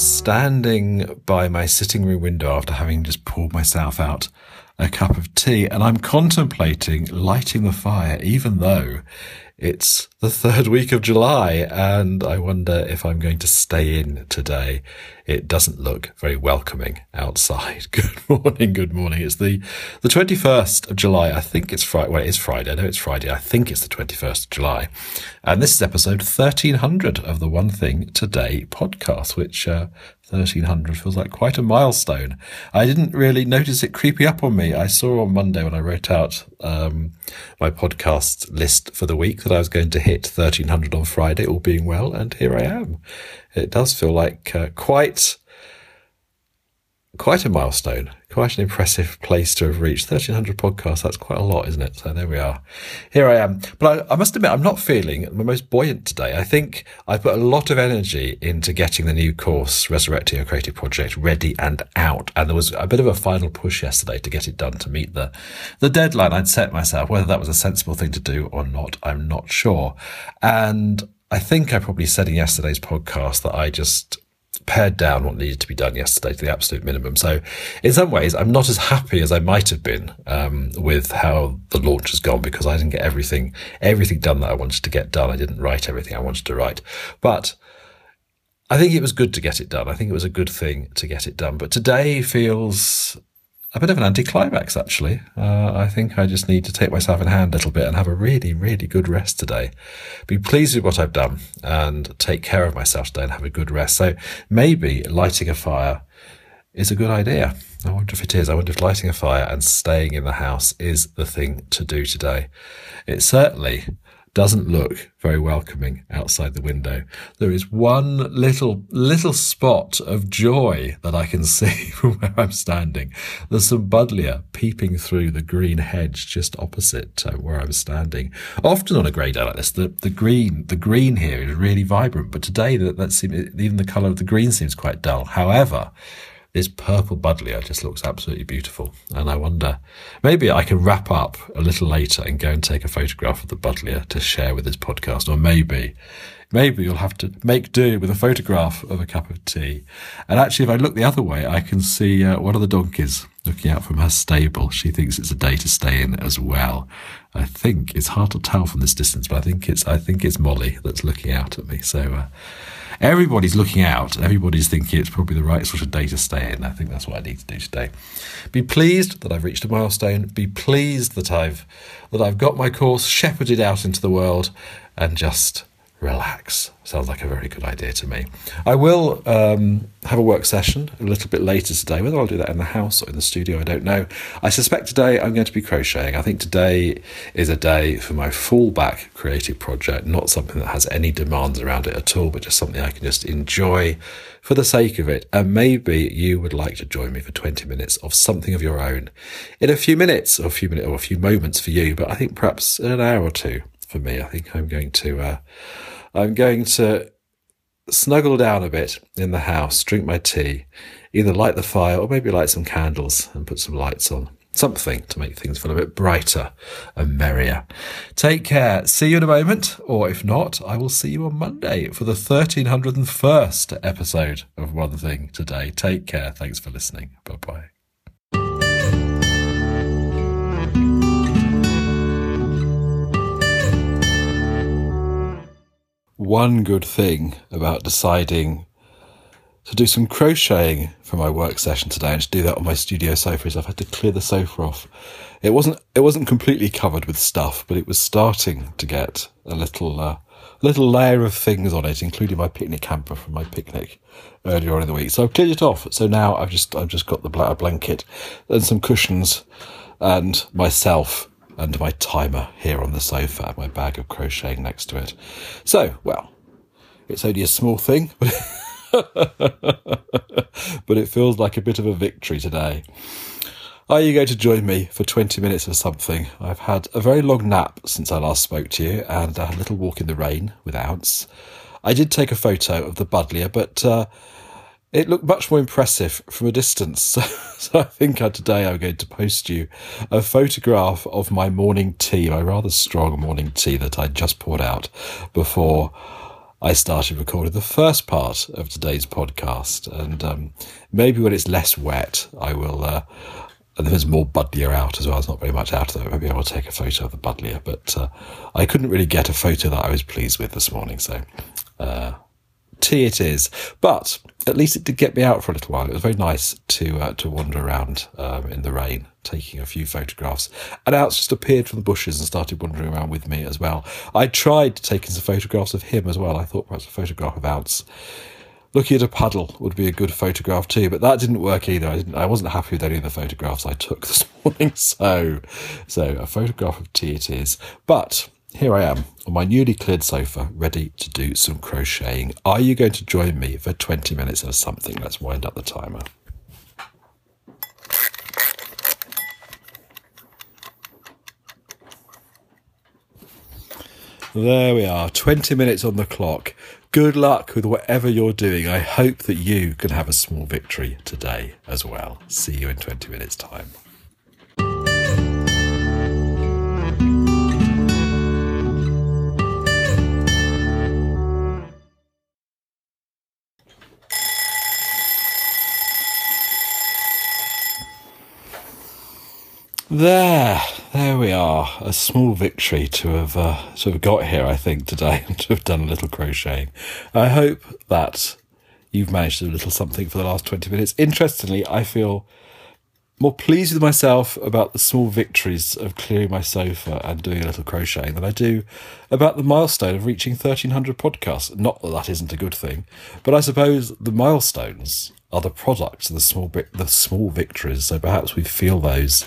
standing by my sitting room window after having just poured myself out a cup of tea and I'm contemplating lighting the fire, even though it's the third week of July and I wonder if I'm going to stay in today. It doesn't look very welcoming outside. Good morning. Good morning. It's the, the 21st of July. I think it's Friday. Well, it is Friday. I know it's Friday. I think it's the 21st of July. And this is episode 1300 of the One Thing Today podcast, which, uh, 1300 feels like quite a milestone. I didn't really notice it creeping up on me. I saw on Monday when I wrote out um, my podcast list for the week that I was going to hit 1300 on Friday, all being well, and here I am. It does feel like uh, quite quite a milestone, quite an impressive place to have reached. 1300 podcasts, that's quite a lot, isn't it? So there we are. Here I am. But I, I, must admit, I'm not feeling the most buoyant today. I think I put a lot of energy into getting the new course, Resurrecting Your Creative Project, ready and out. And there was a bit of a final push yesterday to get it done to meet the, the deadline I'd set myself. Whether that was a sensible thing to do or not, I'm not sure. And I think I probably said in yesterday's podcast that I just pared down what needed to be done yesterday to the absolute minimum. So, in some ways, I'm not as happy as I might have been um, with how the launch has gone because I didn't get everything everything done that I wanted to get done. I didn't write everything I wanted to write, but I think it was good to get it done. I think it was a good thing to get it done. But today feels a bit of an anticlimax, actually. Uh, I think I just need to take myself in hand a little bit and have a really, really good rest today. Be pleased with what I've done and take care of myself today and have a good rest. So maybe lighting a fire is a good idea. I wonder if it is. I wonder if lighting a fire and staying in the house is the thing to do today. It certainly doesn't look very welcoming outside the window. There is one little, little spot of joy that I can see from where I'm standing. There's some buddleia peeping through the green hedge just opposite uh, where I'm standing. Often on a grey day like this, the, the green, the green here is really vibrant, but today that, that seems, even the colour of the green seems quite dull. However, this purple buddleia just looks absolutely beautiful. And I wonder, maybe I can wrap up a little later and go and take a photograph of the buddleia to share with this podcast. Or maybe, maybe you'll have to make do with a photograph of a cup of tea. And actually, if I look the other way, I can see uh, one of the donkeys looking out from her stable. She thinks it's a day to stay in as well. I think it's hard to tell from this distance, but I think it's, I think it's Molly that's looking out at me. So, uh, everybody's looking out. Everybody's thinking it's probably the right sort of day to stay in. I think that's what I need to do today. Be pleased that I've reached a milestone. Be pleased that I've that I've got my course shepherded out into the world, and just relax. Sounds like a very good idea to me. I will um, have a work session a little bit later today. Whether I'll do that in the house or in the studio, I don't know. I suspect today I'm going to be crocheting. I think today is a day for my fallback creative project, not something that has any demands around it at all, but just something I can just enjoy for the sake of it. And maybe you would like to join me for 20 minutes of something of your own in a few minutes or a few minutes or a few moments for you, but I think perhaps in an hour or two for me. I think I'm going to uh, I'm going to snuggle down a bit in the house, drink my tea, either light the fire or maybe light some candles and put some lights on. Something to make things feel a bit brighter and merrier. Take care. See you in a moment, or if not, I will see you on Monday for the 1301st episode of One Thing Today. Take care. Thanks for listening. Bye bye. One good thing about deciding to do some crocheting for my work session today and to do that on my studio sofa is I've had to clear the sofa off. It wasn't it wasn't completely covered with stuff, but it was starting to get a little uh, little layer of things on it, including my picnic hamper from my picnic earlier on in the week. So I've cleared it off. So now I've just I've just got the blanket and some cushions and myself and my timer here on the sofa, my bag of crocheting next to it. So, well, it's only a small thing, but it feels like a bit of a victory today. Are you going to join me for 20 minutes of something? I've had a very long nap since I last spoke to you and a little walk in the rain with Ounce. I did take a photo of the Buddleia, but uh, it looked much more impressive from a distance. So, so I think today I'm going to post you a photograph of my morning tea, my rather strong morning tea that I just poured out before I started recording the first part of today's podcast. And um, maybe when it's less wet, I will. Uh, there's more buddleia out as well. There's not very much out of it. Maybe I will take a photo of the buddleia, but uh, I couldn't really get a photo that I was pleased with this morning. So, uh, tea it is. But at least it did get me out for a little while. It was very nice to uh, to wander around um, in the rain, taking a few photographs. And Ounce just appeared from the bushes and started wandering around with me as well. I tried taking some photographs of him as well. I thought perhaps a photograph of Ounce looking at a puddle would be a good photograph too, but that didn't work either. I. I wasn't happy with any of the photographs I took this morning. So, so a photograph of tea it is. But here I am on my newly cleared sofa, ready to do some crocheting. Are you going to join me for 20 minutes of something? Let's wind up the timer. There we are, 20 minutes on the clock. Good luck with whatever you're doing. I hope that you can have a small victory today as well. See you in 20 minutes' time. There, there we are. A small victory to have uh, to have got here, I think, today, and to have done a little crocheting. I hope that you've managed a little something for the last twenty minutes. Interestingly, I feel more pleased with myself about the small victories of clearing my sofa and doing a little crocheting than I do about the milestone of reaching 1300 podcasts. Not that that isn't a good thing, but I suppose the milestones are the products of the small the small victories. So perhaps we feel those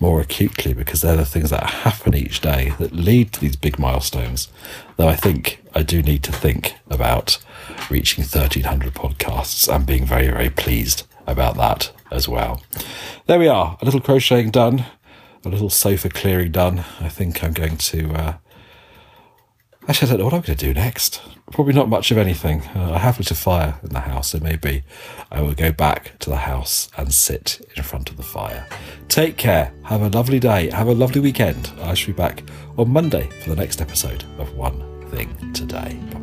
more acutely because they're the things that happen each day that lead to these big milestones. Though I think I do need to think about reaching 1300 podcasts and being very, very pleased about that as well. There we are, a little crocheting done, a little sofa clearing done. I think I'm going to uh, Actually, I don't know what I'm going to do next. Probably not much of anything. Uh, I have lit a fire in the house, so maybe I will go back to the house and sit in front of the fire. Take care. Have a lovely day. Have a lovely weekend. I shall be back on Monday for the next episode of One Thing Today.